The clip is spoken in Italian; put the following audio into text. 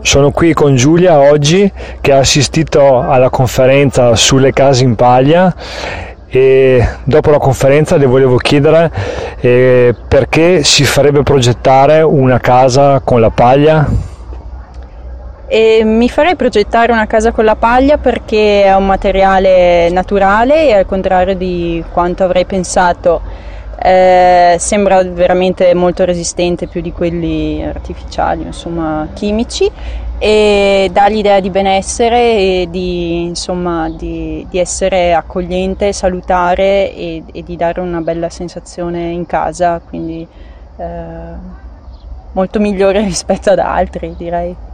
Sono qui con Giulia oggi che ha assistito alla conferenza sulle case in paglia e dopo la conferenza le volevo chiedere eh, perché si farebbe progettare una casa con la paglia? E mi farei progettare una casa con la paglia perché è un materiale naturale e al contrario di quanto avrei pensato eh, sembra veramente molto resistente più di quelli artificiali, insomma chimici e dà l'idea di benessere e di, insomma, di, di essere accogliente, salutare e, e, di dare una bella sensazione in casa, quindi eh, molto migliore rispetto ad altri direi.